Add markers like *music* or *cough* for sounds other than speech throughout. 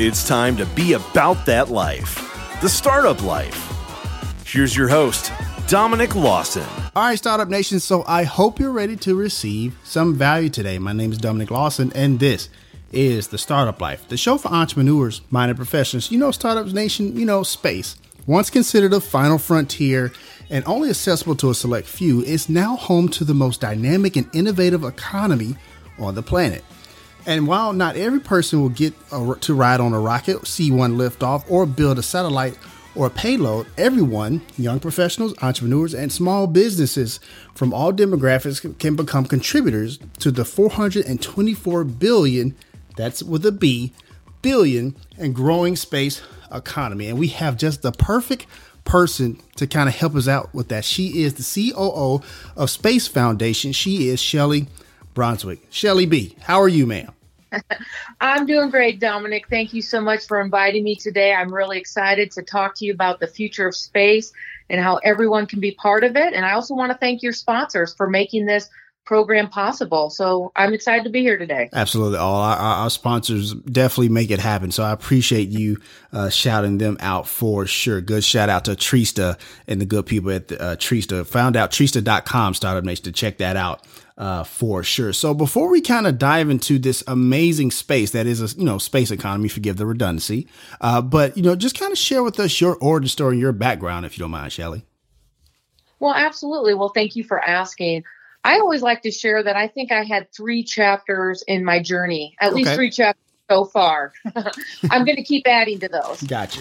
It's time to be about that life, the startup life. Here's your host, Dominic Lawson. All right, Startup Nation. So I hope you're ready to receive some value today. My name is Dominic Lawson, and this is the Startup Life, the show for entrepreneurs, minded professionals. You know, Startups Nation, you know, space. Once considered a final frontier and only accessible to a select few, is now home to the most dynamic and innovative economy on the planet. And while not every person will get a, to ride on a rocket, see one lift off, or build a satellite or a payload, everyone, young professionals, entrepreneurs, and small businesses from all demographics can become contributors to the 424 billion, that's with a B, billion and growing space economy. And we have just the perfect person to kind of help us out with that. She is the COO of Space Foundation. She is Shelli Brunswick. Shelli B, how are you, ma'am? I'm doing great, Dominic. Thank you so much for inviting me today. I'm really excited to talk to you about the future of space and how everyone can be part of it. And I also want to thank your sponsors for making this program possible. So I'm excited to be here today. Absolutely. All our, our sponsors definitely make it happen. So I appreciate you uh, shouting them out for sure. Good shout out to Trista and the good people at the, uh, Trista. Found out Trista.com startup nation to check that out. Uh, for sure. So before we kind of dive into this amazing space that is a you know space economy, forgive the redundancy, uh, but you know just kind of share with us your origin story and your background, if you don't mind, Shelli. Well, absolutely. Well, thank you for asking. I always like to share that I think I had three chapters in my journey, at okay. least three chapters so far. *laughs* I'm going to keep adding to those. Gotcha.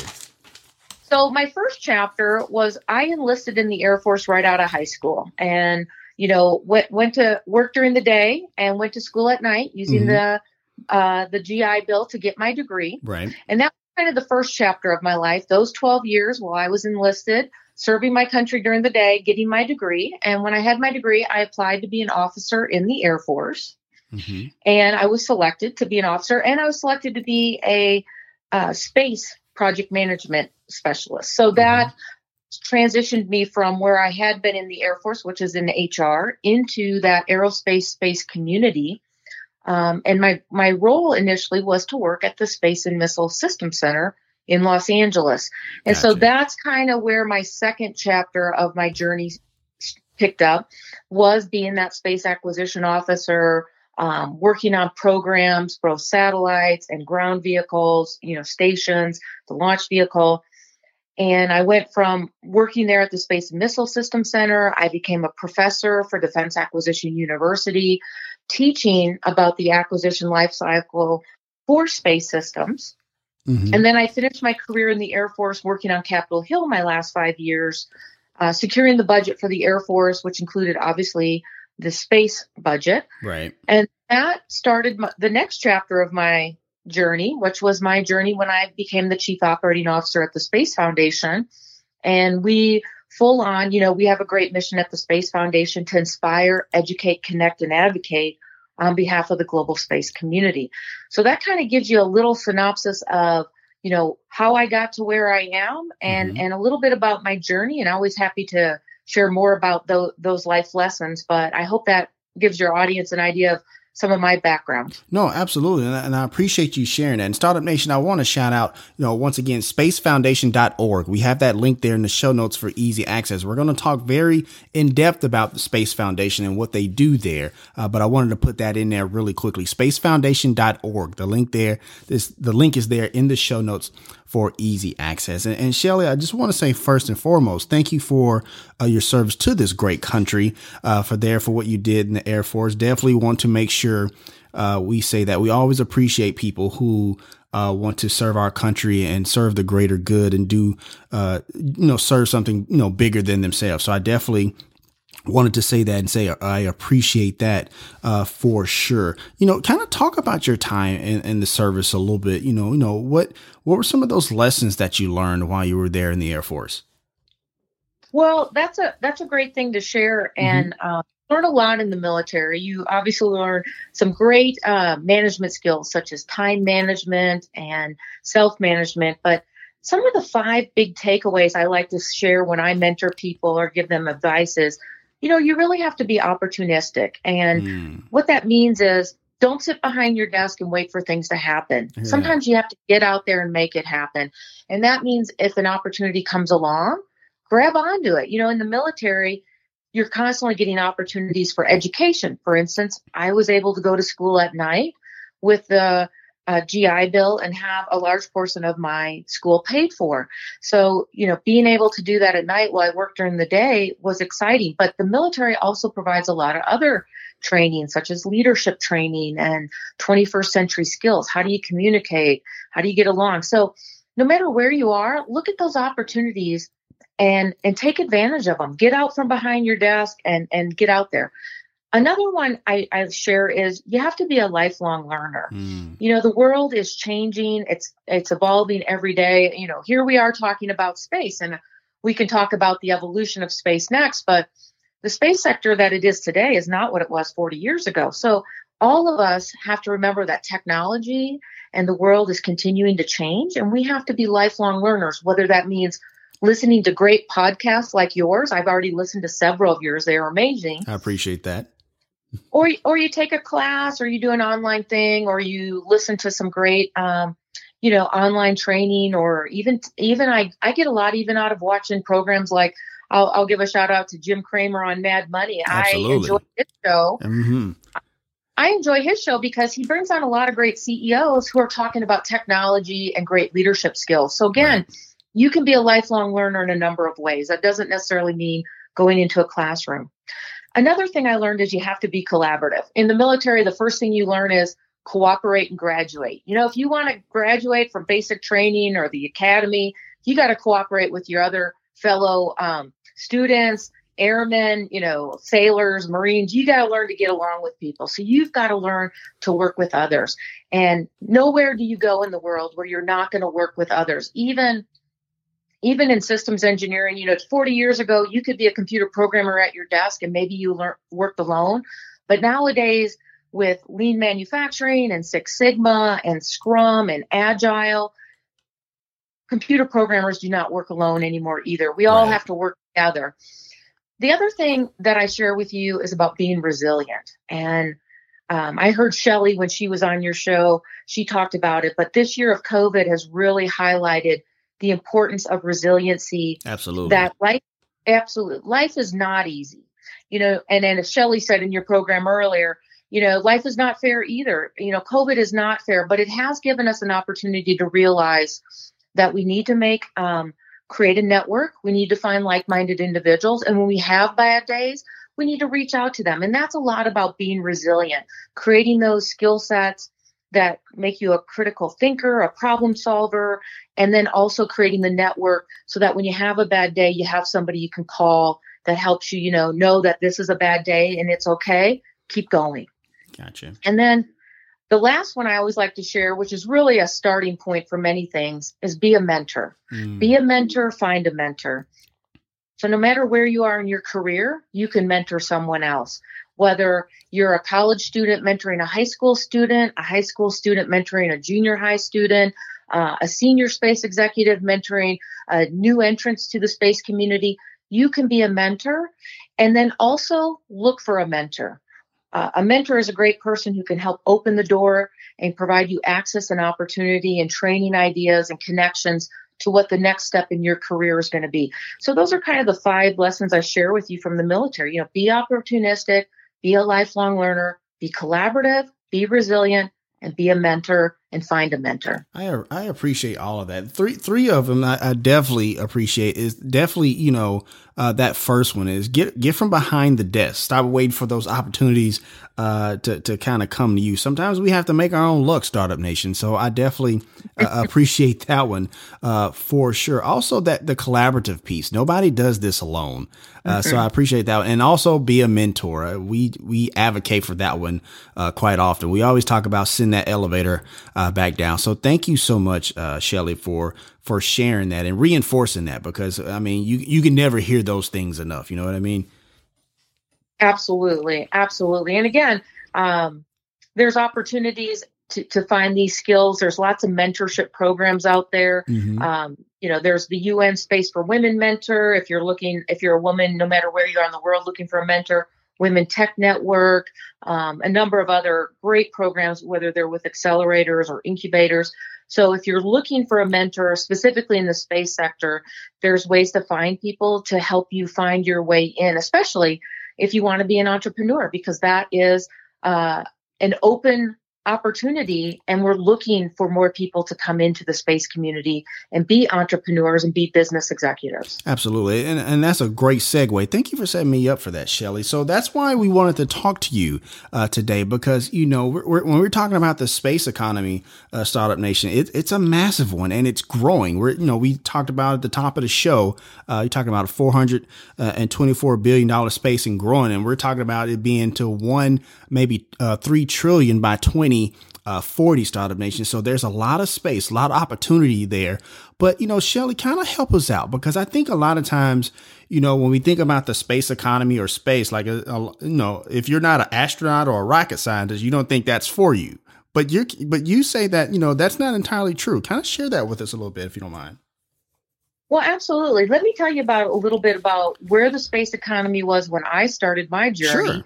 So, my first chapter was I enlisted in the Air Force right out of high school and, you know, went, went to work during the day and went to school at night using mm-hmm. the uh, the GI Bill to get my degree. Right. And that was kind of the first chapter of my life. Those 12 years while I was enlisted, serving my country during the day, getting my degree. And when I had my degree, I applied to be an officer in the Air Force. Mm-hmm. And I was selected to be an officer, and I was selected to be a uh, space project management specialist. So that mm-hmm. Transitioned me from where I had been in the Air Force, which is in HR, into that aerospace space community. Um, and my my role initially was to work at the Space and Missile Systems Center in Los Angeles. And gotcha. so that's kind of where my second chapter of my journey picked up was being that space acquisition officer, um, working on programs, both satellites and ground vehicles, you know, stations, the launch vehicle. And I went from working there at the Space and Missile System Center. I became a professor for Defense Acquisition University, teaching about the acquisition lifecycle for space systems. Mm-hmm. And then I finished my career in the Air Force working on Capitol Hill my last five years, uh, securing the budget for the Air Force, which included obviously the space budget. Right. And that started my, the next chapter of my journey, which was my journey when I became the chief operating officer at the Space Foundation. And we full on, you know, we have a great mission at the Space Foundation to inspire, educate, connect, and advocate on behalf of the global space community. So that kind of gives you a little synopsis of, you know, how I got to where I am and, mm-hmm. and a little bit about my journey. And always happy to share more about those, those life lessons. But I hope that gives your audience an idea of some of my background. No, absolutely. And I appreciate you sharing that. And Startup Nation, I want to shout out, you know, once again, spacefoundation.org. We have that link there in the show notes for easy access. We're going to talk very in depth about the Space Foundation and what they do there. Uh, but I wanted to put that in there really quickly. Spacefoundation.org. The link there, the link is there in the show notes for easy access. And, and Shelli, I just want to say first and foremost, thank you for uh, your service to this great country, uh, for there for what you did in the Air Force. Definitely want to make sure uh, we say that we always appreciate people who uh, want to serve our country and serve the greater good and do, uh, you know, serve something, you know, bigger than themselves. So I definitely wanted to say that and say I appreciate that uh, for sure. You know, kind of talk about your time in, in, the service a little bit. You know, you know what what were some of those lessons that you learned while you were there in the Air Force? Well, that's a that's a great thing to share mm-hmm. and uh, learn a lot in the military. You obviously learn some great uh, management skills such as time management and self management, but some of the five big takeaways I like to share when I mentor people or give them advice is you know, you really have to be opportunistic. And mm. what that means is don't sit behind your desk and wait for things to happen. Yeah. Sometimes you have to get out there and make it happen. And that means if an opportunity comes along, grab onto it. You know, in the military, you're constantly getting opportunities for education. For instance, I was able to go to school at night with the uh, GI Bill and have a large portion of my school paid for. So, you know, being able to do that at night while I worked during the day was exciting. But the military also provides a lot of other training, such as leadership training and 21st century skills. How do you communicate? How do you get along? So, no matter where you are, look at those opportunities and and take advantage of them. Get out from behind your desk and and get out there. Another one I, I share is you have to be a lifelong learner. Mm. You know, the world is changing, it's it's evolving every day. You know, here we are talking about space and we can talk about the evolution of space next, but the space sector that it is today is not what it was 40 years ago. So all of us have to remember that technology and the world is continuing to change and we have to be lifelong learners, whether that means listening to great podcasts like yours. I've already listened to several of yours. They are amazing. I appreciate that *laughs* or or you take a class or you do an online thing or you listen to some great um, you know online training or even even I I get a lot even out of watching programs like I'll, I'll give a shout out to Jim Cramer on Mad Money. Absolutely. I enjoy his show. Mm-hmm. I enjoy his show because he brings on a lot of great CEOs who are talking about technology and great leadership skills. So again, right. You can be a lifelong learner in a number of ways. That doesn't necessarily mean going into a classroom. Another thing I learned is you have to be collaborative. In the military, the first thing you learn is cooperate and graduate. You know, if you want to graduate from basic training or the academy, you got to cooperate with your other fellow um, students, airmen, you know, sailors, marines. You got to learn to get along with people. So you've got to learn to work with others. And nowhere do you go in the world where you're not going to work with others, even even in systems engineering, you know, 40 years ago, you could be a computer programmer at your desk and maybe you learn, worked alone. But nowadays, with lean manufacturing and Six Sigma and Scrum and Agile, computer programmers do not work alone anymore either. We all right. have to work together. The other thing that I share with you is about being resilient. And um, I heard Shelly when she was on your show, she talked about it, but this year of COVID has really highlighted the importance of resiliency. Absolutely. That life, absolutely, life is not easy. You know, and then as Shelly said in your program earlier, you know, life is not fair either. You know, COVID is not fair, but it has given us an opportunity to realize that we need to make, um, create a network. We need to find like minded individuals. And when we have bad days, we need to reach out to them. And that's a lot about being resilient, creating those skill sets that make you a critical thinker, a problem solver, and then also creating the network so that when you have a bad day, you have somebody you can call that helps you, you know, know that this is a bad day and it's okay. Keep going. Gotcha. And then the last one I always like to share, which is really a starting point for many things, is be a mentor. Mm. Be a mentor, find a mentor. So no matter where you are in your career, you can mentor someone else whether you're a college student mentoring a high school student, a high school student mentoring a junior high student, uh, a senior space executive mentoring a new entrance to the space community, you can be a mentor and then also look for a mentor. Uh, a mentor is a great person who can help open the door and provide you access and opportunity and training ideas and connections to what the next step in your career is going to be. So those are kind of the five lessons I share with you from the military. You know, be opportunistic, be a lifelong learner, be collaborative, be resilient, and be a mentor and find a mentor. I I appreciate all of that. Three three of them I, I definitely appreciate is definitely you know uh, that first one is get get from behind the desk. Stop waiting for those opportunities uh, to to kind of come to you. Sometimes we have to make our own luck, startup nation. So I definitely uh, *laughs* appreciate that one uh, for sure. Also, that the collaborative piece. Nobody does this alone. Uh, so I appreciate that, and also be a mentor. We we advocate for that one uh, quite often. We always talk about send that elevator back down. So thank you so much, Shelli, for for sharing that and reinforcing that because I mean you you can never hear those things enough. You know what I mean? Absolutely, absolutely. And again, um, there's opportunities to, to find these skills. There's lots of mentorship programs out there. Mm-hmm. Um, you know, there's the UN Space for Women mentor. If you're looking, if you're a woman, no matter where you are in the world, looking for a mentor, Women Tech Network, um, a number of other great programs, whether they're with accelerators or incubators. So if you're looking for a mentor, specifically in the space sector, there's ways to find people to help you find your way in, especially if you want to be an entrepreneur, because that is uh, an open opportunity and we're looking for more people to come into the space community and be entrepreneurs and be business executives. Absolutely. And, and that's a great segue. Thank you for setting me up for that, Shelli. So that's why we wanted to talk to you uh, today because, you know, we're, we're, when we're talking about the space economy, uh, Startup Nation, it, it's a massive one and it's growing. We're, you know, we talked about at the top of the show, uh, you're talking about a $424 uh, space and growing. And we're talking about it being to one, maybe uh, 3 trillion by 20 uh, 40 startup nation. So there's a lot of space, a lot of opportunity there. But, you know, Shelli, kind of help us out because I think a lot of times, you know, when we think about the space economy or space, like, a, a, you know, if you're not an astronaut or a rocket scientist, you don't think that's for you. But you but you say that, you know, that's not entirely true. Kind of share that with us a little bit, if you don't mind. Well, absolutely. Let me tell you about a little bit about where the space economy was when I started my journey sure.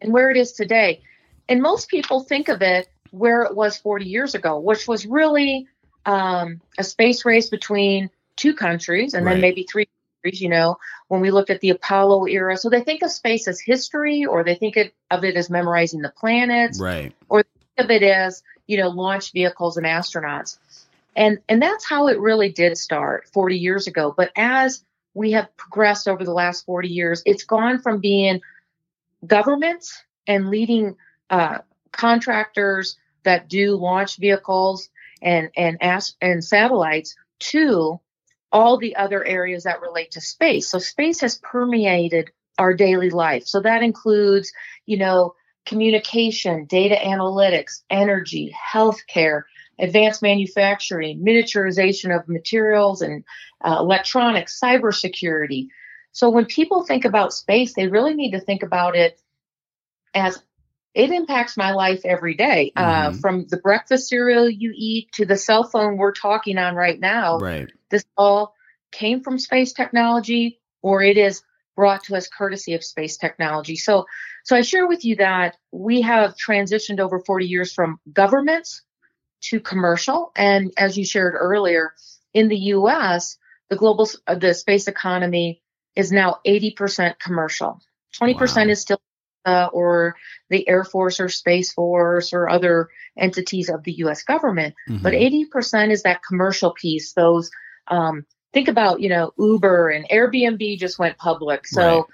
and where it is today. And most people think of it where it was 40 years ago, which was really um, a space race between two countries and right. then maybe three countries, you know, when we look at the Apollo era. So they think of space as history or they think of it as memorizing the planets. Right. Or think of it as, you know, launch vehicles and astronauts. And and that's how it really did start 40 years ago. But as we have progressed over the last 40 years, it's gone from being governments and leading uh, contractors that do launch vehicles and and and satellites to all the other areas that relate to space. So space has permeated our daily life. So that includes, you know, communication, data analytics, energy, healthcare, advanced manufacturing, miniaturization of materials and uh, electronics, cybersecurity. So when people think about space, they really need to think about it as it impacts my life every day. Uh, mm-hmm. Uh, from the breakfast cereal you eat to the cell phone we're talking on right now. Right. This all came from space technology or it is brought to us courtesy of space technology. So, so I share with you that we have transitioned over 40 years from governments to commercial. And as you shared earlier, in the U.S., the global, uh, the space economy is now 80% commercial. 20% wow. is still or the Air Force or Space Force or other entities of the U.S. government. Mm-hmm. But 80% is that commercial piece. Those, um, think about, you know, Uber and Airbnb just went public. So right.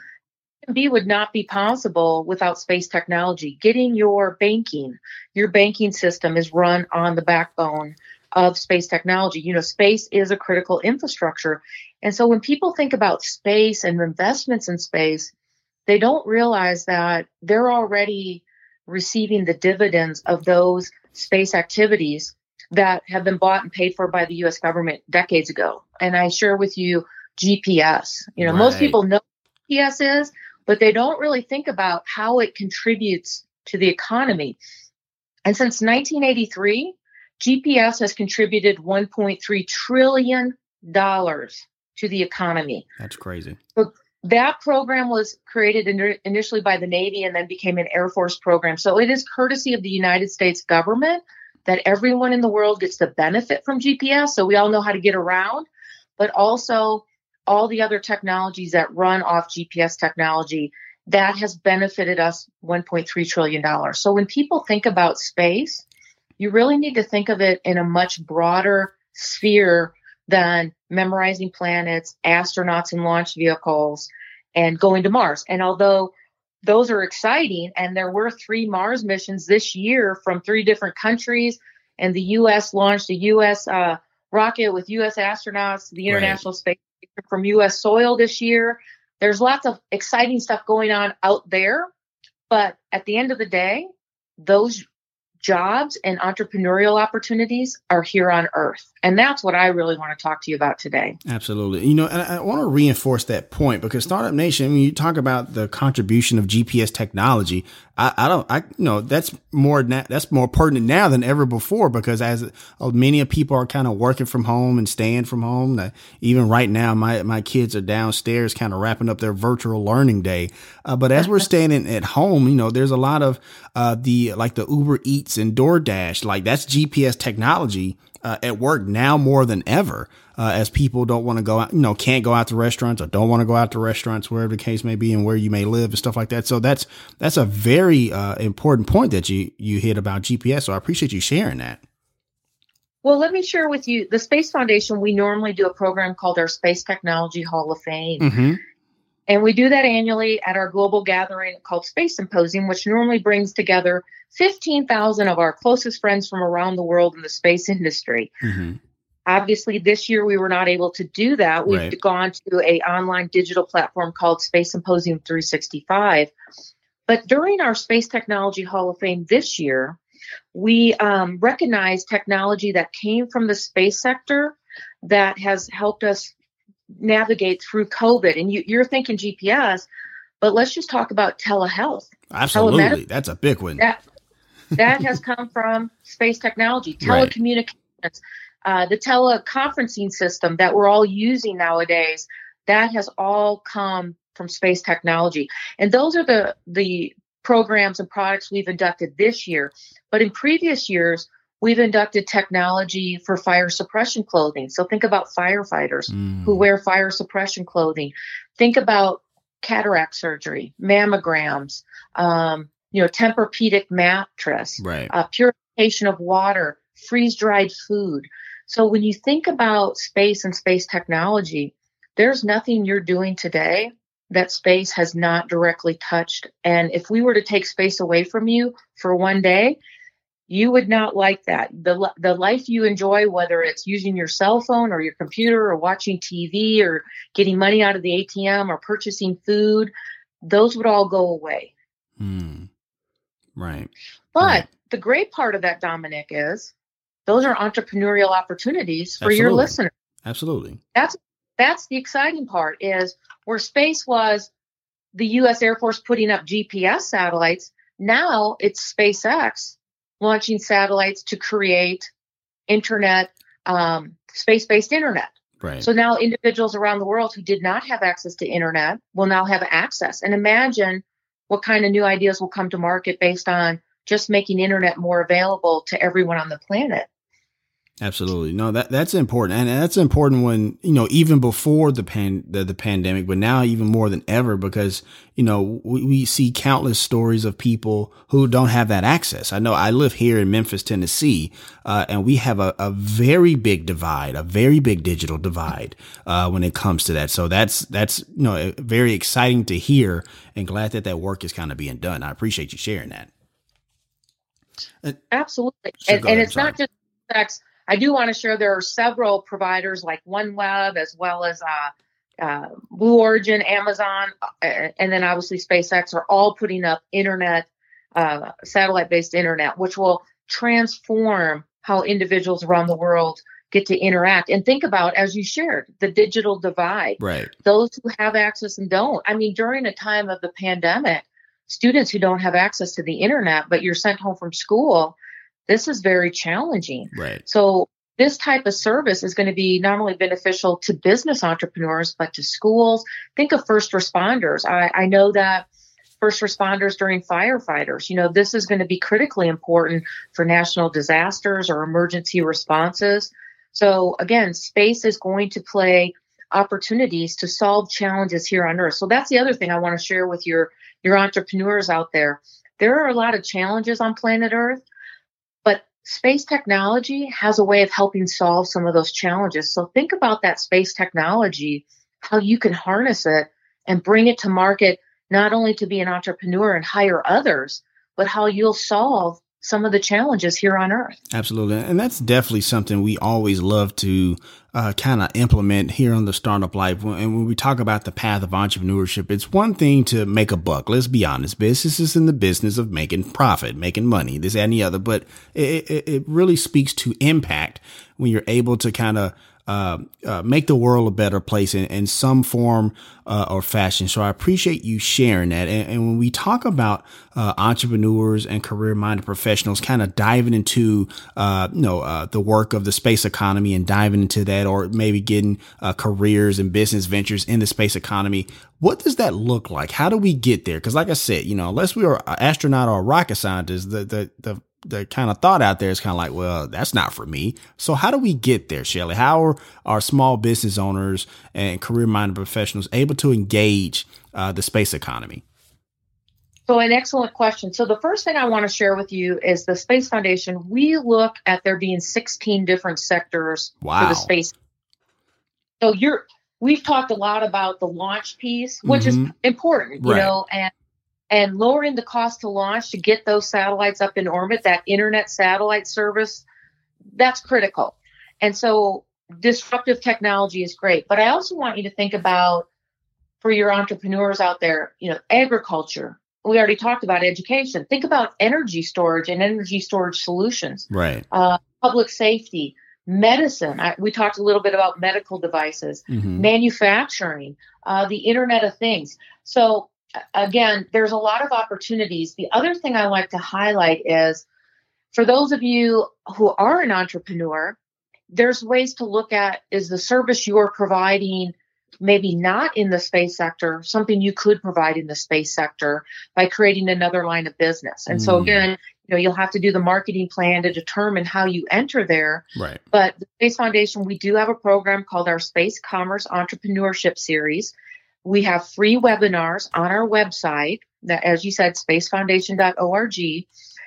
Airbnb would not be possible without space technology. Getting your banking, your banking system is run on the backbone of space technology. You know, space is a critical infrastructure. And so when people think about space and investments in space, they don't realize that they're already receiving the dividends of those space activities that have been bought and paid for by the US government decades ago. And I share with you GPS. You know, right. most people know GPS is, but they don't really think about how it contributes to the economy. And since 1983, GPS has contributed 1.3 trillion dollars to the economy. That's crazy. So that program was created in, initially by the Navy and then became an Air Force program. So it is courtesy of the United States government that everyone in the world gets to benefit from GPS. So we all know how to get around, but also all the other technologies that run off GPS technology that has benefited us $1.3 trillion. So when people think about space, you really need to think of it in a much broader sphere than memorizing planets, astronauts and launch vehicles, and going to Mars. And although those are exciting, and there were three Mars missions this year from three different countries, and the U.S. launched a U.S. Uh, rocket with U.S. astronauts, the International right. Space Station from U.S. soil this year. There's lots of exciting stuff going on out there, but at the end of the day, those jobs and entrepreneurial opportunities are here on earth. And that's what I really want to talk to you about today. Absolutely. You know, and I want to reinforce that point because Startup Nation, when you talk about the contribution of GPS technology, I, I don't, I, you know, that's more, that's more pertinent now than ever before because as uh, many people are kind of working from home and staying from home, even right now, my, my kids are downstairs kind of wrapping up their virtual learning day. Uh, but as we're *laughs* staying at home, you know, there's a lot of, uh, the, like the Uber Eats and DoorDash, like that's GPS technology uh, at work now more than ever, uh, as people don't want to go out, you know, can't go out to restaurants or don't want to go out to restaurants, wherever the case may be, and where you may live and stuff like that. So that's that's a very uh, important point that you you hit about GPS. So I appreciate you sharing that. Well, let me share with you the Space Foundation. We normally do a program called our Space Technology Hall of Fame. Mm-hmm. And we do that annually at our global gathering called Space Symposium, which normally brings together 15,000 of our closest friends from around the world in the space industry. Mm-hmm. Obviously, this year we were not able to do that. We've right. gone to a online digital platform called Space Symposium 365. But during our Space Technology Hall of Fame this year, we um, recognized technology that came from the space sector that has helped us navigate through COVID. And you, are thinking GPS, but let's just talk about telehealth. Absolutely. That's a big one. That, that has *laughs* come from space technology, telecommunications, right. Uh, the teleconferencing system that we're all using nowadays. That has all come from space technology. And those are the, the programs and products we've inducted this year. But in previous years, We've inducted technology for fire suppression clothing. So think about firefighters mm. who wear fire suppression clothing. Think about cataract surgery, mammograms, um, you know, Tempur-Pedic mattress, right. uh, purification of water, freeze-dried food. So when you think about space and space technology, there's nothing you're doing today that space has not directly touched. And if we were to take space away from you for one day, you would not like that. The, the life you enjoy, whether it's using your cell phone or your computer or watching TV or getting money out of the ATM or purchasing food, those would all go away. Mm. Right. But right. the great part of that, Dominic, is those are entrepreneurial opportunities for Absolutely. your listeners. Absolutely. That's that's the exciting part is where space was the US Air Force putting up GPS satellites, now it's SpaceX launching satellites to create internet, um, space based internet. Right. So now individuals around the world who did not have access to internet will now have access. And imagine what kind of new ideas will come to market based on just making internet more available to everyone on the planet. Absolutely. No, that that's important. And that's important when, you know, even before the pan the, the pandemic, but now even more than ever because, you know, we, we see countless stories of people who don't have that access. I know I live here in Memphis, Tennessee, uh, and we have a, a very big divide, a very big digital divide, uh, when it comes to that. So that's, that's, you know, very exciting to hear and glad that that work is kind of being done. I appreciate you sharing that. Absolutely. and, and it's not just sex I do want to share there are several providers like OneWeb as well as uh, uh, Blue Origin, Amazon, uh, and then obviously SpaceX are all putting up internet, uh, satellite based internet, which will transform how individuals around the world get to interact. And think about as you shared the digital divide. Right. Those who have access and don't. I mean during a time of the pandemic students who don't have access to the internet but you're sent home from school this is very challenging. Right. So this type of service is going to be not only beneficial to business entrepreneurs, but to schools. Think of first responders. I, I know that first responders during firefighters, you know, this is going to be critically important for national disasters or emergency responses. So again, space is going to play opportunities to solve challenges here on earth. So that's the other thing I want to share with your your entrepreneurs out there. There are a lot of challenges on planet Earth, space technology has a way of helping solve some of those challenges. So think about that space technology, how you can harness it and bring it to market, not only to be an entrepreneur and hire others, but how you'll solve some of the challenges here on earth. Absolutely. And that's definitely something we always love to uh, kind of implement here on the startup life. And when we talk about the path of entrepreneurship, it's one thing to make a buck. Let's be honest. Business is in the business of making profit, making money, this and the other. But it, it, it really speaks to impact when you're able to kind of uh, uh, make the world a better place in, in some form uh, or fashion. So I appreciate you sharing that. And, and when we talk about uh, entrepreneurs and career-minded professionals, kind of diving into uh, you know the work of the space economy and diving into that, or maybe getting careers and business ventures in the space economy. What does that look like? How do we get there? Because, like I said, you know, unless we are astronaut or rocket scientist, the the the the kind of thought out there is kind of like, well, that's not for me. So how do we get there, Shelli? How are our small business owners and career-minded professionals able to engage uh, the space economy? So, an excellent question. So, the first thing I want to share with you is the Space Foundation. We look at there being 16 different sectors wow. for the space. So, you're we've talked a lot about the launch piece, which mm-hmm. is important, you right. know, and and lowering the cost to launch to get those satellites up in orbit, that internet satellite service, that's critical. And so disruptive technology is great. But I also want you to think about for your entrepreneurs out there, you know, agriculture. We already talked about education. Think about energy storage and energy storage solutions. Right. Uh, public safety, medicine. I, we talked a little bit about medical devices, mm-hmm. manufacturing, uh, the Internet of Things. So again, there's a lot of opportunities. The other thing I like to highlight is for those of you who are an entrepreneur, there's ways to look at is the service you're providing maybe not in the space sector, something you could provide in the space sector by creating another line of business. And mm. so again, you know, you'll have to do the marketing plan to determine how you enter there. Right. But the Space Foundation, we do have a program called our Space Commerce Entrepreneurship Series. We have free webinars on our website that, as you said, spacefoundation.org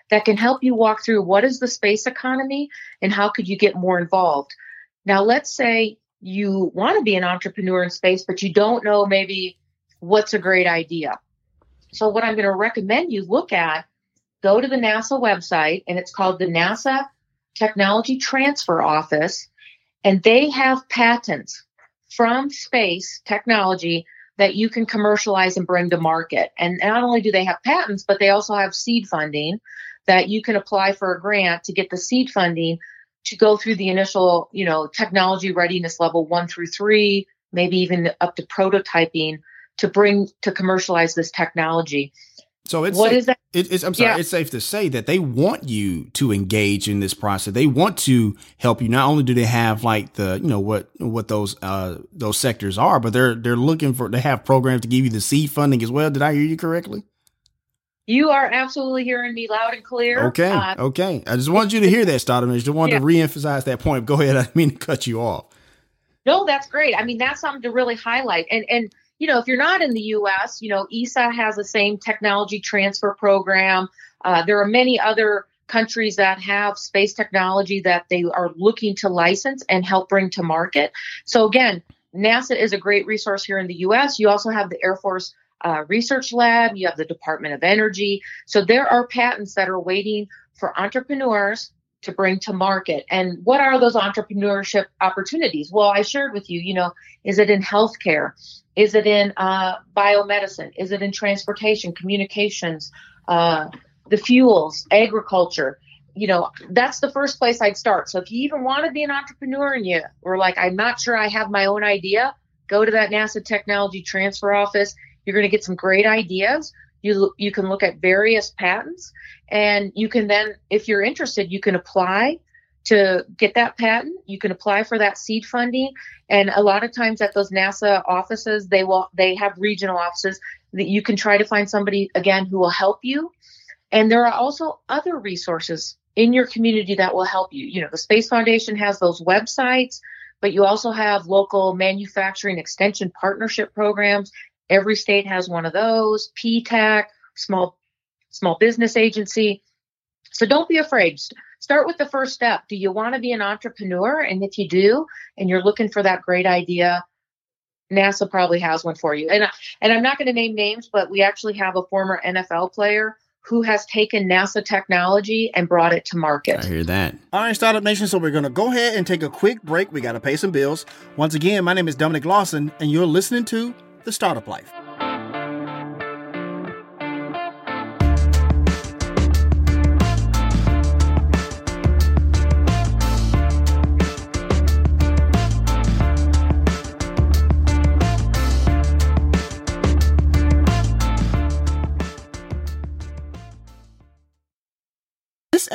that can help you walk through what is the space economy and how could you get more involved. Now, let's say you want to be an entrepreneur in space, but you don't know maybe what's a great idea. So, what I'm going to recommend you look at, go to the NASA website, and it's called the NASA Technology Transfer Office, and they have patents from space technology that you can commercialize and bring to market. And not only do they have patents, but they also have seed funding that you can apply for a grant to get the seed funding to go through the initial, you know, technology readiness level one through three, maybe even up to prototyping to bring to commercialize this technology. So it's what safe, is that? It, it's, I'm sorry. Yeah. It's safe to say that they want you to engage in this process. They want to help you. Not only do they have like the you know what what those uh those sectors are, but they're they're looking for they have programs to give you the seed funding as well. Did I hear you correctly? You are absolutely hearing me loud and clear. Okay, uh, okay. I just wanted you to hear that, Stoudemire. I just wanted yeah. to reemphasize that point. Go ahead. I didn't mean to cut you off. No, that's great. I mean, that's something to really highlight. And and you know, if you're not in the U.S., you know, ESA has the same technology transfer program. Uh, there are many other countries that have space technology that they are looking to license and help bring to market. So again, NASA is a great resource here in the U.S. You also have the Air Force uh, Research Lab. You have the Department of Energy. So there are patents that are waiting for entrepreneurs to bring to market. And what are those entrepreneurship opportunities? Well, I shared with you, you know, is it in healthcare? Is it in uh, biomedicine? Is it in transportation, communications, uh, the fuels, agriculture? You know, that's the first place I'd start. So if you even want to be an entrepreneur and you were like, I'm not sure I have my own idea, go to that NASA Technology Transfer Office. You're going to get some great ideas. You you can look at various patents, and you can then, if you're interested, you can apply to get that patent. You can apply for that seed funding, and a lot of times at those NASA offices, they will they have regional offices that you can try to find somebody again who will help you. And there are also other resources in your community that will help you. You know, the Space Foundation has those websites, but you also have local manufacturing extension partnership programs. Every state has one of those. PTAC, small small business agency. So don't be afraid start with the first step. Do you want to be an entrepreneur? And if you do, and you're looking for that great idea, NASA probably has one for you. And and I'm not going to name names, but we actually have a former NFL player who has taken NASA technology and brought it to market. I hear that. All right, Startup Nation. So we're going to go ahead and take a quick break. We got to pay some bills. Once again, my name is Dominic Lawson, and you're listening to The Startup Life.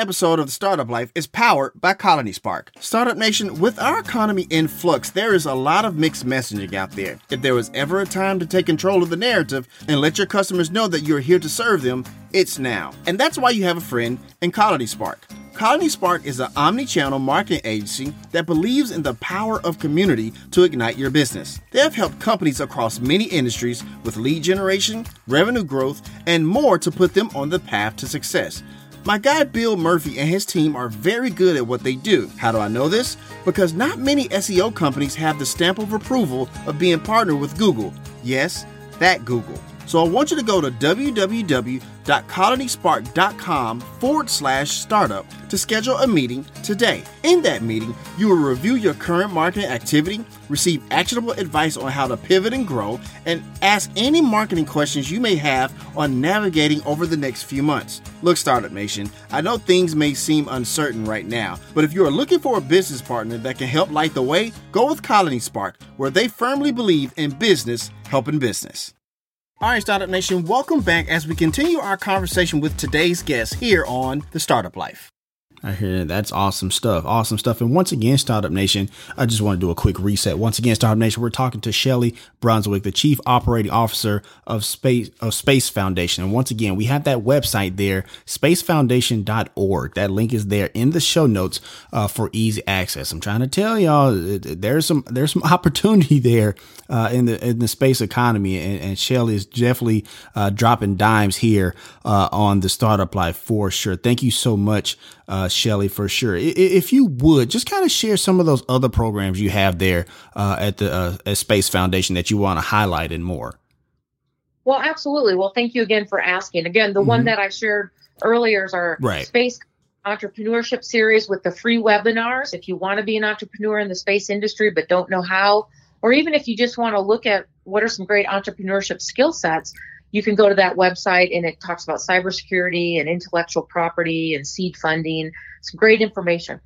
Episode of the Startup Life is powered by Colony Spark. Startup Nation, with our economy in flux, there is a lot of mixed messaging out there. If there was ever a time to take control of the narrative and let your customers know that you're here to serve them, it's now. And that's why you have a friend in Colony Spark. Colony Spark is an omni-channel marketing agency that believes in the power of community to ignite your business. They have helped companies across many industries with lead generation, revenue growth, and more to put them on the path to success. My guy Bill Murphy and his team are very good at what they do. How do I know this? Because not many SEO companies have the stamp of approval of being partnered with Google. Yes, that Google. So I want you to go to www.colonyspark.com forward slash startup to schedule a meeting today. In that meeting, you will review your current marketing activity, receive actionable advice on how to pivot and grow, and ask any marketing questions you may have on navigating over the next few months. Look, Startup Nation, I know things may seem uncertain right now, but if you are looking for a business partner that can help light the way, go with Colony Spark, where they firmly believe in business helping business. All right, Startup Nation, welcome back as we continue our conversation with today's guest here on The Startup Life. I hear that. That's awesome stuff. Awesome stuff. And once again, Startup Nation, I just want to do a quick reset. Once again, Startup Nation, we're talking to Shelli Brunswick, the Chief Operating Officer of Space of Space Foundation. And once again, we have that website there, spacefoundation.org. That link is there in the show notes uh, for easy access. I'm trying to tell y'all there's some there's some *laughs* opportunity there uh, in the in the space economy, and, and Shelli is definitely uh, dropping dimes here uh, on the Startup Life for sure. Thank you so much uh, Shelli, for sure. If you would just kind of share some of those other programs you have there uh, at the uh, at Space Foundation that you want to highlight and more. Well, absolutely. Well, thank you again for asking. Again, the mm-hmm. one that I shared earlier is our right. space entrepreneurship series with the free webinars. If you want to be an entrepreneur in the space industry but don't know how, or even if you just want to look at what are some great entrepreneurship skill sets, you can go to that website and it talks about cybersecurity and intellectual property and seed funding. It's great information.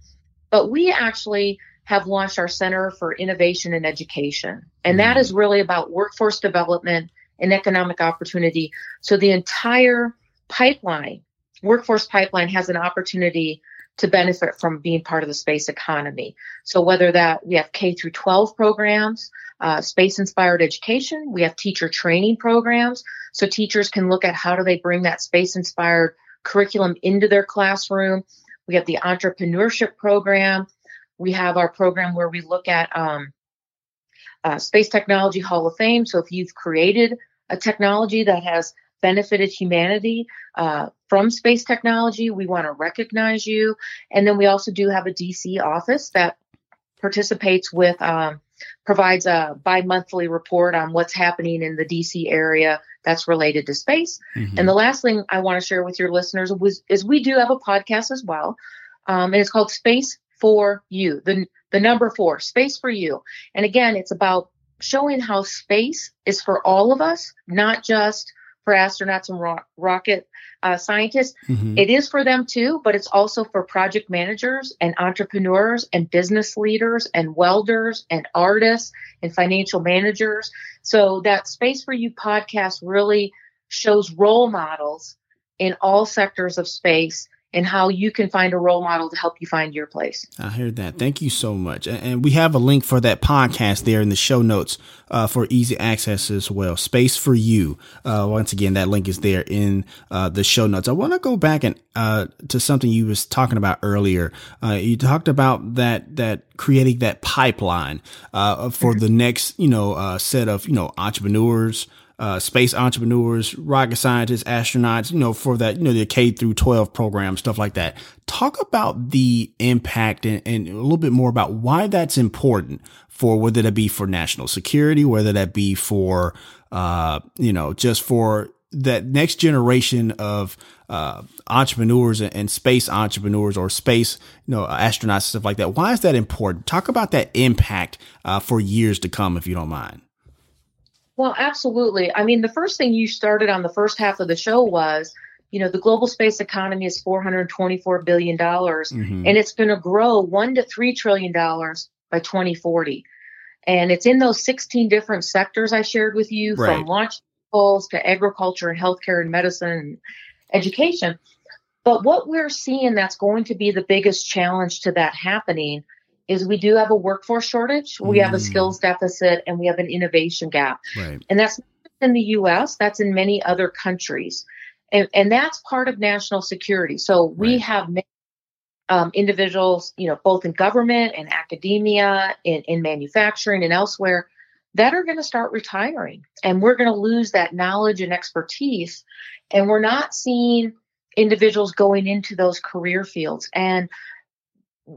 But we actually have launched our Center for Innovation and Education, and that mm-hmm. is really about workforce development and economic opportunity. So the entire pipeline, workforce pipeline, has an opportunity to benefit from being part of the space economy. So whether that we have K through 12 programs, uh, space inspired education, we have teacher training programs. So teachers can look at how do they bring that space inspired curriculum into their classroom. We have the entrepreneurship program. We have our program where we look at um, uh, Space Technology Hall of Fame. So if you've created a technology that has benefited humanity uh, from space technology, we want to recognize you. And then we also do have a DC office that participates with um, provides a bi-monthly report on what's happening in the DC area that's related to space. Mm-hmm. And the last thing I want to share with your listeners was, is we do have a podcast as well. Um, and it's called Space for You, the, the number four, Space for You. And again, it's about showing how space is for all of us, not just for astronauts and ro- rocket uh, scientists. Mm-hmm. It is for them too, but it's also for project managers and entrepreneurs and business leaders and welders and artists and financial managers. So that Space for You podcast really shows role models in all sectors of space and how you can find a role model to help you find your place. I heard that. Thank you so much. And we have a link for that podcast there in the show notes uh, for easy access as well. Space for you. Uh, once again, that link is there in uh, the show notes. I want to go back and uh, to something you was talking about earlier. Uh, you talked about that that creating that pipeline uh, for the next you know set of you know entrepreneurs uh, space entrepreneurs, rocket scientists, astronauts, you know, for that, you know, the K through 12 program, stuff like that. Talk about the impact and, and a little bit more about why that's important for whether that be for national security, whether that be for, uh, you know, just for that next generation of uh, entrepreneurs and space entrepreneurs or space you know astronauts stuff like that. Why is that important? Talk about that impact uh, for years to come if you don't mind well absolutely i mean the first thing you started on the first half of the show was you know the global space economy is 424 billion dollars mm-hmm. and it's going to grow 1 to 3 trillion dollars by 2040 and it's in those 16 different sectors i shared with you right. from launch vehicles to agriculture and healthcare and medicine and education. But what we're seeing that's going to be the biggest challenge to that happening is we do have a workforce shortage, we mm. have a mm. skills deficit, and we have an innovation gap. Right. And that's in the US, that's in many other countries. And, and that's part of national security. So we right. have many, um, individuals, you know, both in government and academia, in, in manufacturing and elsewhere, that are going to start retiring. And we're going to lose that knowledge and expertise. And we're not seeing individuals going into those career fields. And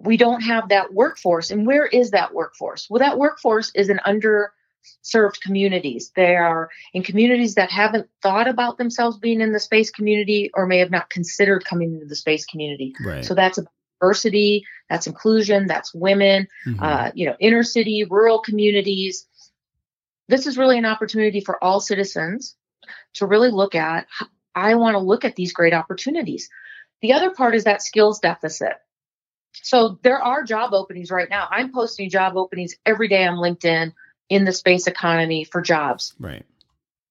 we don't have that workforce. And where is that workforce? Well, that workforce is in underserved communities. They are in communities that haven't thought about themselves being in the space community or may have not considered coming into the space community. Right. So that's diversity, that's inclusion, that's women, mm-hmm. uh, you know, inner city, rural communities this is really an opportunity for all citizens to really look at I want to look at these great opportunities. The other part is that skills deficit. So there are job openings right now. I'm posting job openings every day on LinkedIn in the space economy for jobs. Right.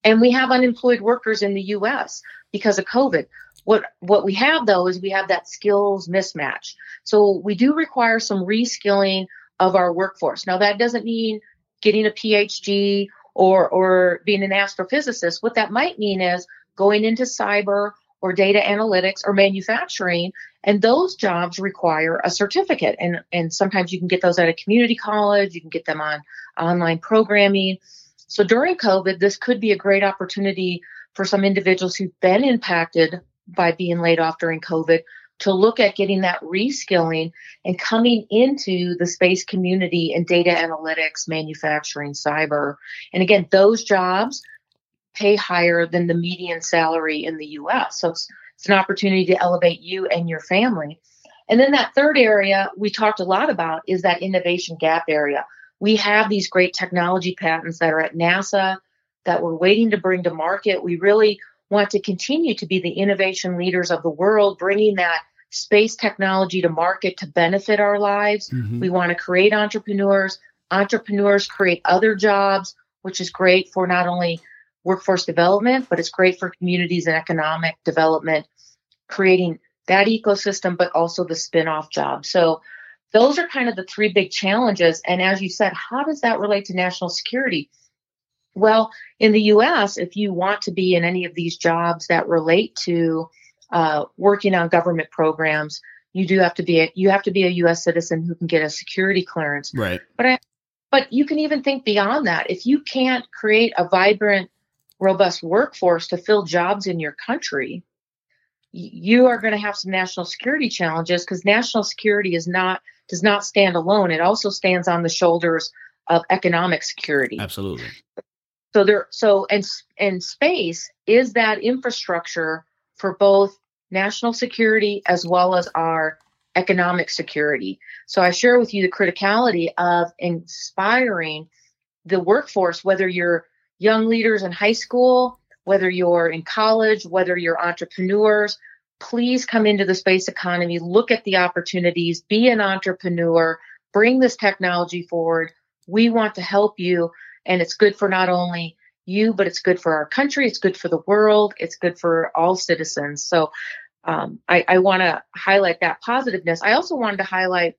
And we have unemployed workers in the US because of COVID. What what we have though is we have that skills mismatch. So we do require some reskilling of our workforce. Now that doesn't mean getting a PhD or or being an astrophysicist. What that might mean is going into cyber or data analytics or manufacturing and those jobs require a certificate and and sometimes you can get those at a community college you can get them on online programming so during covid this could be a great opportunity for some individuals who've been impacted by being laid off during covid to look at getting that reskilling and coming into the space community and data analytics, manufacturing, cyber. And again, those jobs pay higher than the median salary in the US. So it's, it's an opportunity to elevate you and your family. And then that third area we talked a lot about is that innovation gap area. We have these great technology patents that are at NASA that we're waiting to bring to market. We really want to continue to be the innovation leaders of the world, bringing that space technology to market to benefit our lives. Mm-hmm. We want to create entrepreneurs. Entrepreneurs create other jobs, which is great for not only workforce development, but it's great for communities and economic development, creating that ecosystem, but also the spin off jobs. So those are kind of the three big challenges. And as you said, how does that relate to national security? Well, in the US, if you want to be in any of these jobs that relate to uh, working on government programs, you do have to be a, you have to be a U.S. citizen who can get a security clearance. Right. But I, but you can even think beyond that. If you can't create a vibrant, robust workforce to fill jobs in your country, you are going to have some national security challenges because national security is not does not stand alone. It also stands on the shoulders of economic security. Absolutely. So there so and and space is that infrastructure for both national security as well as our economic security. So I share with you the criticality of inspiring the workforce, whether you're young leaders in high school, whether you're in college, whether you're entrepreneurs. Please come into the space economy, look at the opportunities, be an entrepreneur, bring this technology forward. We want to help you, and it's good for not only you, but it's good for our country, it's good for the world, it's good for all citizens. So um, I, I want to highlight that positiveness. I also wanted to highlight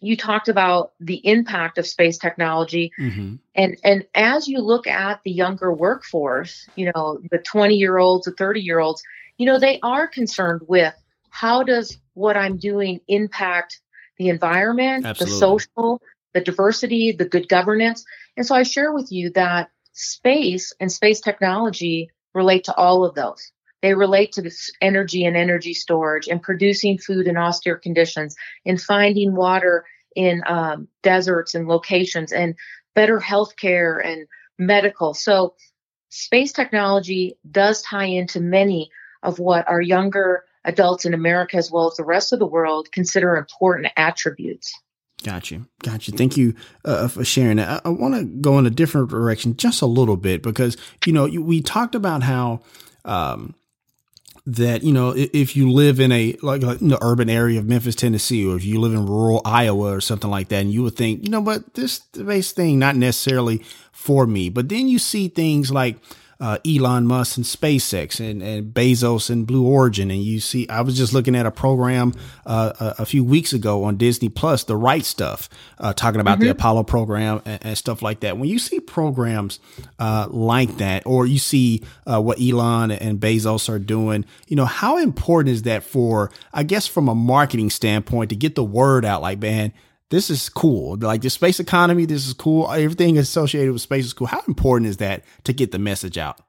you talked about the impact of space technology mm-hmm. and and as you look at the younger workforce you know the 20 year olds the 30 year olds you know they are concerned with how does what i'm doing impact the environment Absolutely. the social the diversity the good governance and so i share with you that space and space technology relate to all of those they relate to this energy and energy storage and producing food in austere conditions and finding water in um, deserts and locations and better healthcare and medical. So space technology does tie into many of what our younger adults in America, as well as the rest of the world, consider important attributes. Got you. Got you. Thank you uh, for sharing that. I, I want to go in a different direction just a little bit because, you know, you, we talked about how, um, that you know if you live in a like, like in the urban area of Memphis, Tennessee, or if you live in rural Iowa or something like that, and you would think, you know, but this space thing not necessarily for me. But then you see things like uh, Elon Musk and SpaceX and, and Bezos and Blue Origin. And you see, I was just looking at a program uh, a, a, few weeks ago on Disney Plus, The Right Stuff, uh, talking about mm-hmm. the Apollo program and, and, stuff like that. When you see programs uh, like that, or you see uh, what Elon and Bezos are doing, you know, how important is that for, I guess, from a marketing standpoint to get the word out? Like, man, this is cool. Like the space economy, this is cool. Everything associated with space is cool. How important is that to get the message out?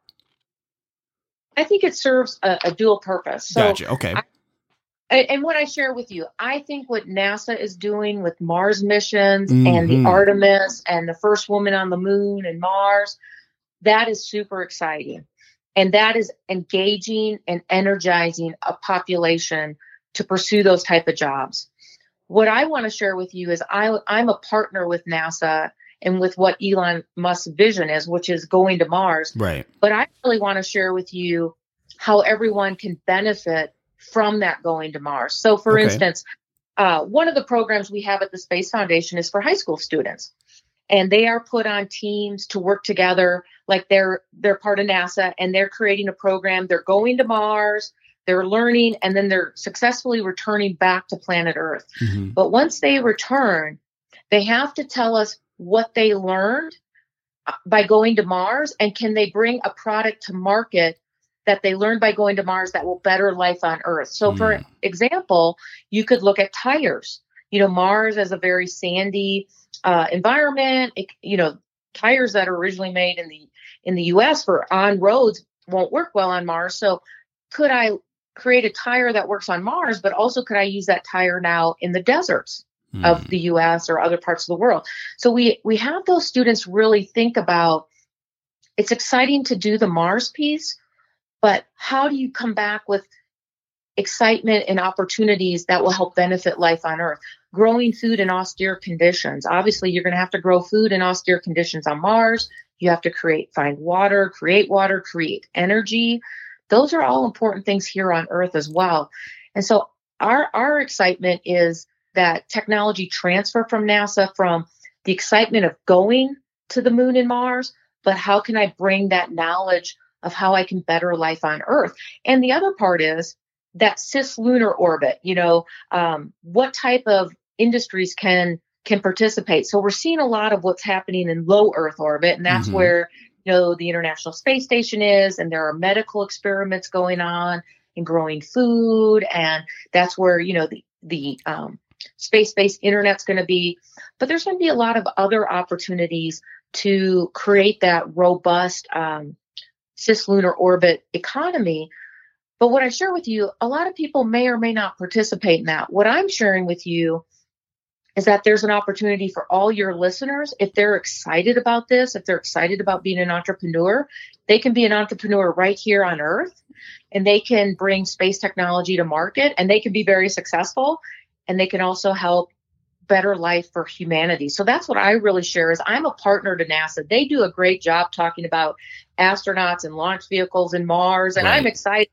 I think it serves a, a dual purpose. So gotcha. Okay. I, and what I share with you, I think what NASA is doing with Mars missions mm-hmm. and the mm-hmm. Artemis and the first woman on the moon and Mars, that is super exciting. And that is engaging and energizing a population to pursue those type of jobs what I want to share with you is I, I'm a partner with NASA and with what Elon Musk's vision is, which is going to Mars. Right. But I really want to share with you how everyone can benefit from that going to Mars. So, for okay. instance, uh, one of the programs we have at the Space Foundation is for high school students, and they are put on teams to work together, like they're they're part of NASA, and they're creating a program. They're going to Mars they're learning and then they're successfully returning back to planet Earth. Mm-hmm. But once they return, they have to tell us what they learned uh, by going to Mars and can they bring a product to market that they learned by going to Mars that will better life on Earth. So, mm. for example, you could look at tires. You know, Mars is a very sandy uh, environment. It, you know, tires that are originally made in the in the U.S. for on roads won't work well on Mars. So, could I create a tire that works on Mars, but also could I use that tire now in the deserts mm. of the US or other parts of the world? So we we have those students really think about it's exciting to do the Mars piece, but how do you come back with excitement and opportunities that will help benefit life on Earth? Growing food in austere conditions. Obviously, you're going to have to grow food in austere conditions on Mars. You have to create, find water, create water, create energy. Those are all important things here on Earth as well. And so our our excitement is that technology transfer from NASA from the excitement of going to the moon and Mars, but how can I bring that knowledge of how I can better life on Earth? And the other part is that cislunar orbit. You know, um, what type of industries can can participate? So we're seeing a lot of what's happening in low Earth orbit, and that's mm-hmm. where know the International Space Station is, and there are medical experiments going on and growing food, and that's where you know the the um, space-based internet's going to be. But there's going to be a lot of other opportunities to create that robust um, cislunar orbit economy. But what I share with you, a lot of people may or may not participate in that. What I'm sharing with you is that there's an opportunity for all your listeners. If they're excited about this, if they're excited about being an entrepreneur, they can be an entrepreneur right here on Earth and they can bring space technology to market and they can be very successful and they can also help better life for humanity. So that's what I really share is I'm a partner to NASA. They do a great job talking about astronauts and launch vehicles and Mars and right. I'm excited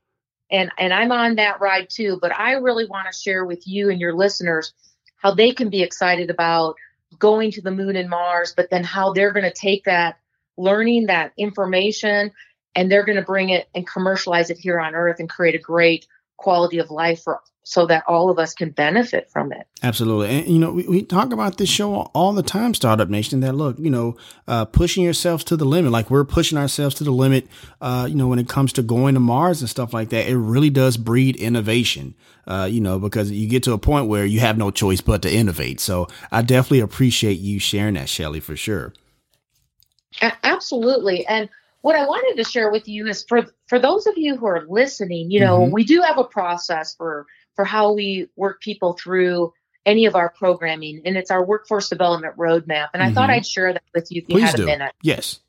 and and I'm on that ride too, but I really want to share with you and your listeners how they can be excited about going to the moon and Mars, but then how they're going to take that learning, that information, and they're going to bring it and commercialize it here on Earth and create a great quality of life for so that all of us can benefit from it. Absolutely. And, you know, we, we talk about this show all the time, Startup Nation, that look, you know, uh, pushing yourselves to the limit, like we're pushing ourselves to the limit, uh, you know, when it comes to going to Mars and stuff like that, it really does breed innovation, uh, you know, because you get to a point where you have no choice but to innovate. So I definitely appreciate you sharing that, Shelli, for sure. Absolutely. And what I wanted to share with you is for for those of you who are listening, you know, mm-hmm. we do have a process for for how we work people through any of our programming, and it's our workforce development roadmap. And I mm-hmm. thought I'd share that with you if you Please had do. a minute. Yes.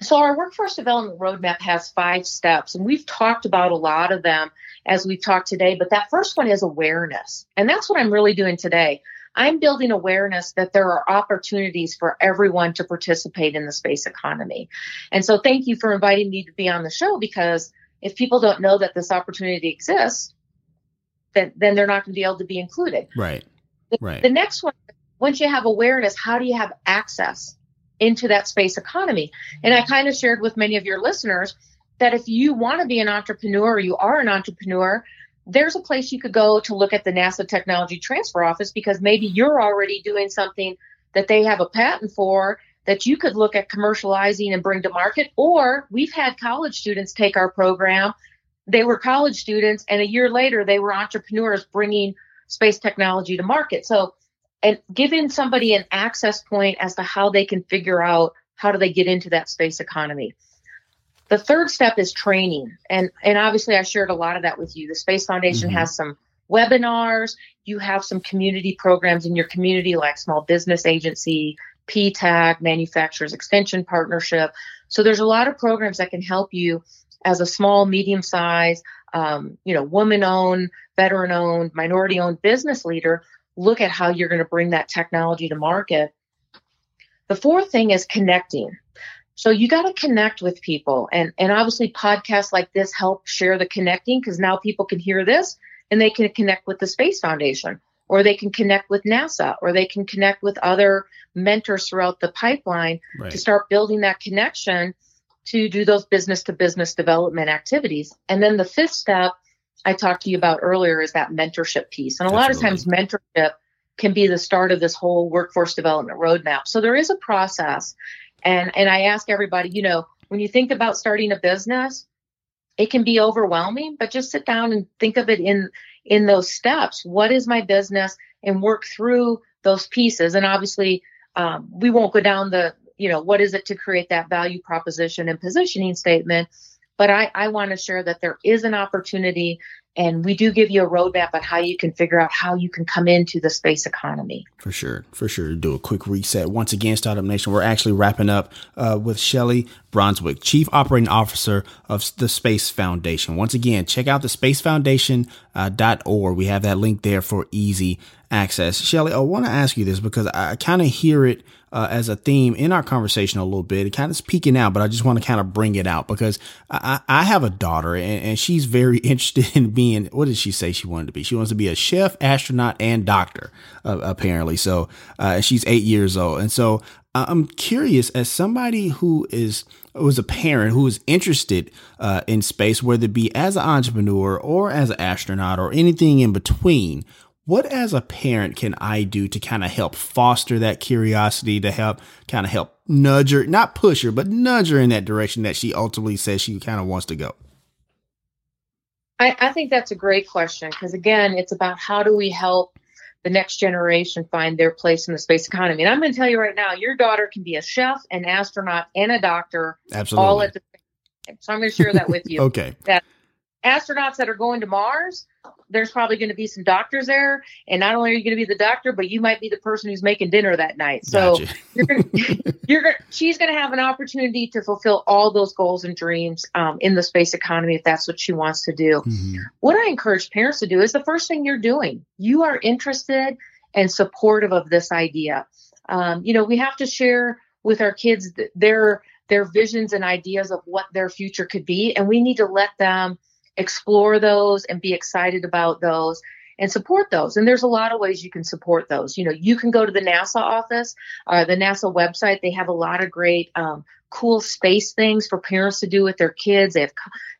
So, our workforce development roadmap has five steps, and we've talked about a lot of them as we've talked today. But that first one is awareness. And that's what I'm really doing today. I'm building awareness that there are opportunities for everyone to participate in the space economy. And so, thank you for inviting me to be on the show because if people don't know that this opportunity exists, then, then they're not going to be able to be included. Right. The, right. The next one, once you have awareness, how do you have access into that space economy? And I kind of shared with many of your listeners that if you want to be an entrepreneur or you are an entrepreneur, there's a place you could go to look at the NASA Technology Transfer Office because maybe you're already doing something that they have a patent for that you could look at commercializing and bring to market. Or we've had college students take our program. They were college students, and a year later, they were entrepreneurs bringing space technology to market. So, and giving somebody an access point as to how they can figure out how do they get into that space economy. The third step is training. And, and obviously, I shared a lot of that with you. The Space Foundation mm-hmm. has some webinars, you have some community programs in your community, like Small Business Agency, PTAC, Manufacturers Extension Partnership. So there's a lot of programs that can help you as a small, medium size, um, you know, woman owned, veteran owned, minority owned business leader look at how you're going to bring that technology to market. The fourth thing is connecting. So you got to connect with people. And, and obviously podcasts like this help share the connecting because now people can hear this and they can connect with the Space Foundation or they can connect with NASA or they can connect with other mentors throughout the pipeline right. to start building that connection to do those business to business development activities. And then the fifth step I talked to you about earlier is that mentorship piece. And a lot of times mentorship can be the start of this whole workforce development roadmap. So there is a process and and I ask everybody, you know, when you think about starting a business, it can be overwhelming, but just sit down and think of it in in those steps. What is my business and work through those pieces. And obviously, um, we won't go down the, you know, what is it to create that value proposition and positioning statement. But I, I want to share that there is an opportunity and we do give you a roadmap on how you can figure out how you can come into the space economy. For sure, for sure. Do a quick reset. Once again, Startup Nation, we're actually wrapping up uh, with Shelli Brunswick, Chief Operating Officer of the Space Foundation. Once again, check out the spacefoundation.org. Uh, we have that link there for easy access. Shelli, I want to ask you this because I kind of hear it uh, as a theme in our conversation a little bit. It kind of is peeking out, but I just want to kind of bring it out because I, I have a daughter and, and, she's very *laughs* interested in being, what did she say she wanted to be? She wants to be a chef, astronaut, and doctor, uh, apparently. So uh, she's eight years old. And so I'm curious as somebody who is, was a parent who is interested uh, in space, whether it be as an entrepreneur or as an astronaut or anything in between, what as a parent can I do to kind of help foster that curiosity, to help kind of help nudge her, not push her, but nudge her in that direction that she ultimately says she kind of wants to go? I, I think that's a great question because, again, it's about how do we help the next generation find their place in the space economy. And I'm going to tell you right now, your daughter can be a chef, an astronaut, and a doctor Absolutely. all at the same time. So I'm going to share that with you. *laughs* okay. That astronauts that are going to Mars, there's probably going to be some doctors there, and not only are you going to be the doctor, but you might be the person who's making dinner that night. So gotcha. you're gonna, *laughs* you're gonna, she's going to have an opportunity to fulfill all those goals and dreams um, in the space economy if that's what she wants to do. Mm-hmm. What I encourage parents to do is the first thing you're doing. You are interested and supportive of this idea. Um, you know, we have to share with our kids their their visions and ideas of what their future could be, and we need to let them explore those and be excited about those and support those. And there's a lot of ways you can support those. You know, you can go to the NASA office, uh, the NASA website. They have a lot of great, um, cool space things for parents to do with their kids. They have,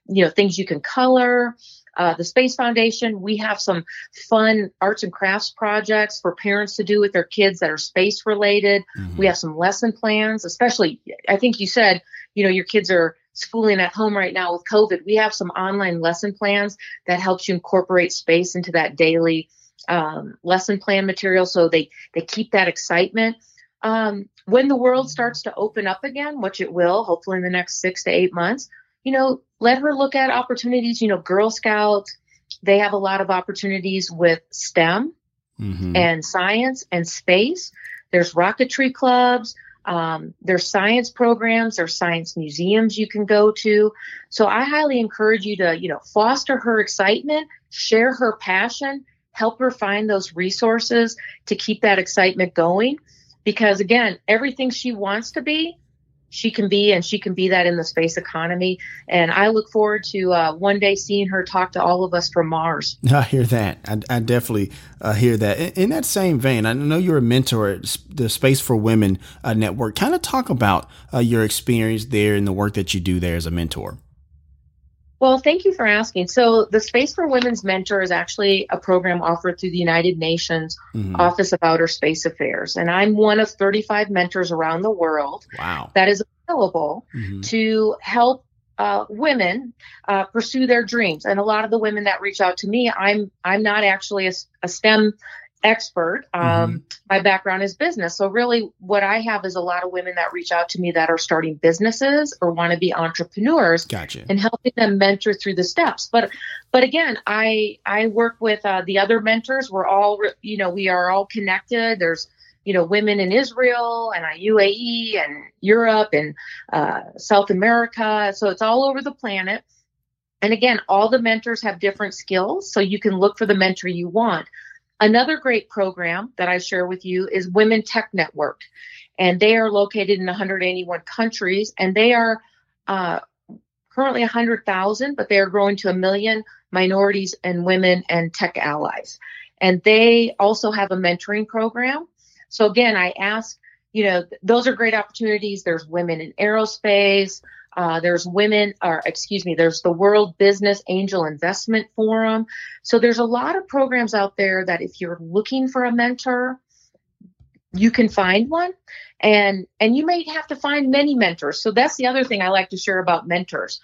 you know, things you can color. Uh, the Space Foundation, we have some fun arts and crafts projects for parents to do with their kids that are space related. Mm-hmm. We have some lesson plans, especially, I think you said, you know, your kids are schooling at home right now with COVID, we have some online lesson plans that helps you incorporate space into that daily um, lesson plan material so they, they keep that excitement. Um, when the world starts to open up again, which it will, hopefully in the next six to eight months, you know, let her look at opportunities. You know, Girl Scouts, they have a lot of opportunities with STEM mm-hmm. and science and space. There's rocketry clubs. Um, there's science programs, there's science museums you can go to. So I highly encourage you to, you know, foster her excitement, share her passion, help her find those resources to keep that excitement going. Because again, everything she wants to be, she can be, and she can be that in the space economy. And I look forward to uh, one day seeing her talk to all of us from Mars. *laughs* I hear that. I, I definitely uh, hear that. In, in, that same vein, I know you're a mentor at the Space for Women uh, Network. Kind of talk about uh, your experience there and the work that you do there as a mentor. Well, thank you for asking. So, the Space for Women's Mentor is actually a program offered through the United Nations mm-hmm. Office of Outer Space Affairs. And I'm one of 35 mentors around the world wow. that is available mm-hmm. to help uh, women uh, pursue their dreams. And a lot of the women that reach out to me, I'm I'm not actually a, a STEM expert. Um, mm-hmm. My background is business. So, really, what I have is a lot of women that reach out to me that are starting businesses or want to be entrepreneurs gotcha. and helping them mentor through the steps. But, but again, I, I work with uh, the other mentors. We're all, you know, we are all connected. There's, you know, women in Israel and UAE and Europe and uh, South America. So it's all over the planet. And again, all the mentors have different skills. So you can look for the mentor you want. Another great program that I share with you is Women Tech Network, and they are located in 181 countries, and they are uh, currently 100,000, but they are growing to a million minorities and women and tech allies. And they also have a mentoring program. So again, I ask, you know, those are great opportunities. There's women in aerospace, uh, there's women, or excuse me, there's the World Business Angel Investment Forum. So there's a lot of programs out there that if you're looking for a mentor, you can find one. And and you may have to find many mentors. So that's the other thing i like to share about mentors.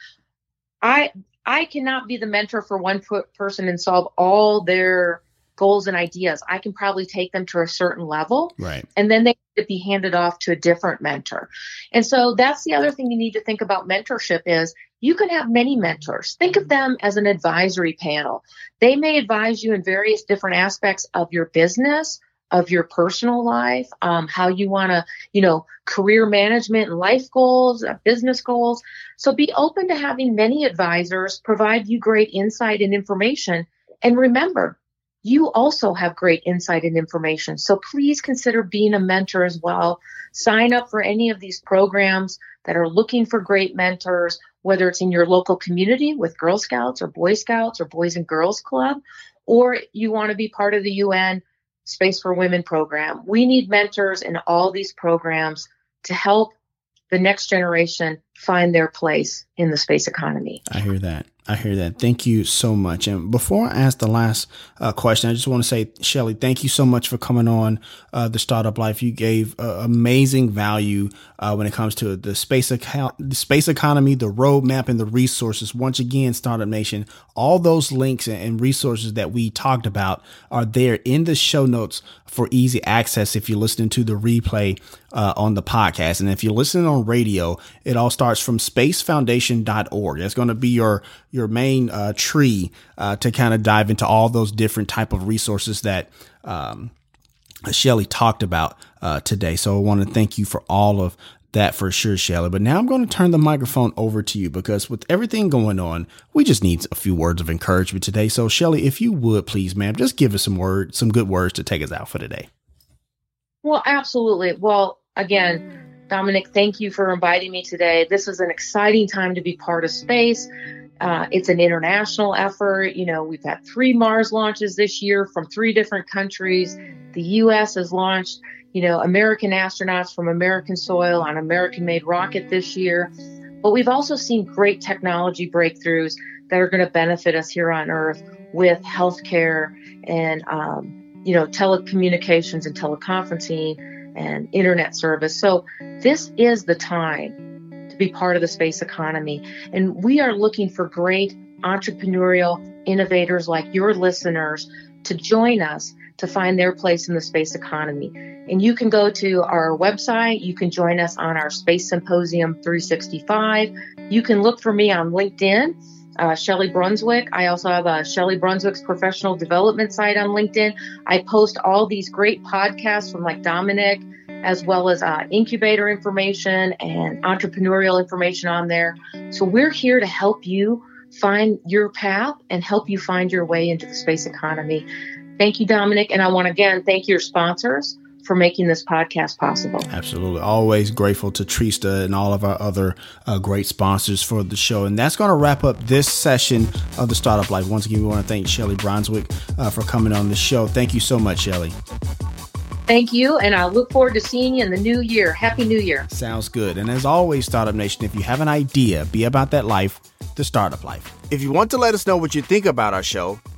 I i cannot be the mentor for one person and solve all their goals and ideas, I can probably take them to a certain level. Right. And then they could be handed off to a different mentor. And so that's the other thing you need to think about mentorship is you can have many mentors. Think of them as an advisory panel. They may advise you in various different aspects of your business, of your personal life, um, how you want to, you know, career management and life goals, uh, business goals. So be open to having many advisors provide you great insight and information. And remember, you also have great insight and information. So please consider being a mentor as well. Sign up for any of these programs that are looking for great mentors, whether it's in your local community with Girl Scouts or Boy Scouts or Boys and Girls Club, or you want to be part of the UN Space for Women program. We need mentors in all these programs to help the next generation find their place in the space economy. I hear that. I hear that. Thank you so much. And before I ask the last uh, question, I just want to say, Shelli, thank you so much for coming on uh, the Startup Life. You gave uh, amazing value uh, when it comes to the space account, the space economy, the roadmap, and the resources. Once again, Startup Nation, all those links and resources that we talked about are there in the show notes for easy access if you're listening to the replay uh, on the podcast. And if you're listening on radio, it all starts from spacefoundation.org. That's going to be your your main uh, tree uh, to kind of dive into all those different type of resources that um, Shelli talked about uh, today. So I want to thank you for all of that for sure, Shelli. But now I'm going to turn the microphone over to you because with everything going on, we just need a few words of encouragement today. So Shelli, if you would please, ma'am, just give us some words, some good words to take us out for today. Well, absolutely. Well, again, Dominic, thank you for inviting me today. This is an exciting time to be part of space. Uh, it's an international effort. You know, we've had three Mars launches this year from three different countries. The U.S. has launched, you know, American astronauts from American soil on American made rocket this year. But we've also seen great technology breakthroughs that are going to benefit us here on Earth with healthcare and, um, you know, telecommunications and teleconferencing and internet service. So this is the time to be part of the space economy. And we are looking for great entrepreneurial innovators like your listeners to join us to find their place in the space economy. And you can go to our website. You can join us on our Space Symposium 365. You can look for me on LinkedIn, uh, Shelli Brunswick. I also have a Shelli Brunswick's professional development site on LinkedIn. I post all these great podcasts from like Dominic as well as uh, incubator information and entrepreneurial information on there. So we're here to help you find your path and help you find your way into the space economy. Thank you, Dominic. And I want to again thank your sponsors for making this podcast possible. Absolutely. Always grateful to Trista and all of our other uh, great sponsors for the show. And that's going to wrap up this session of the Startup Life. Once again, we want to thank Shelli Brunswick uh, for coming on the show. Thank you so much, Shelli. Thank you, and I look forward to seeing you in the new year. Happy New Year. Sounds good. And as always, Startup Nation, if you have an idea, be about that life, the startup life. If you want to let us know what you think about our show,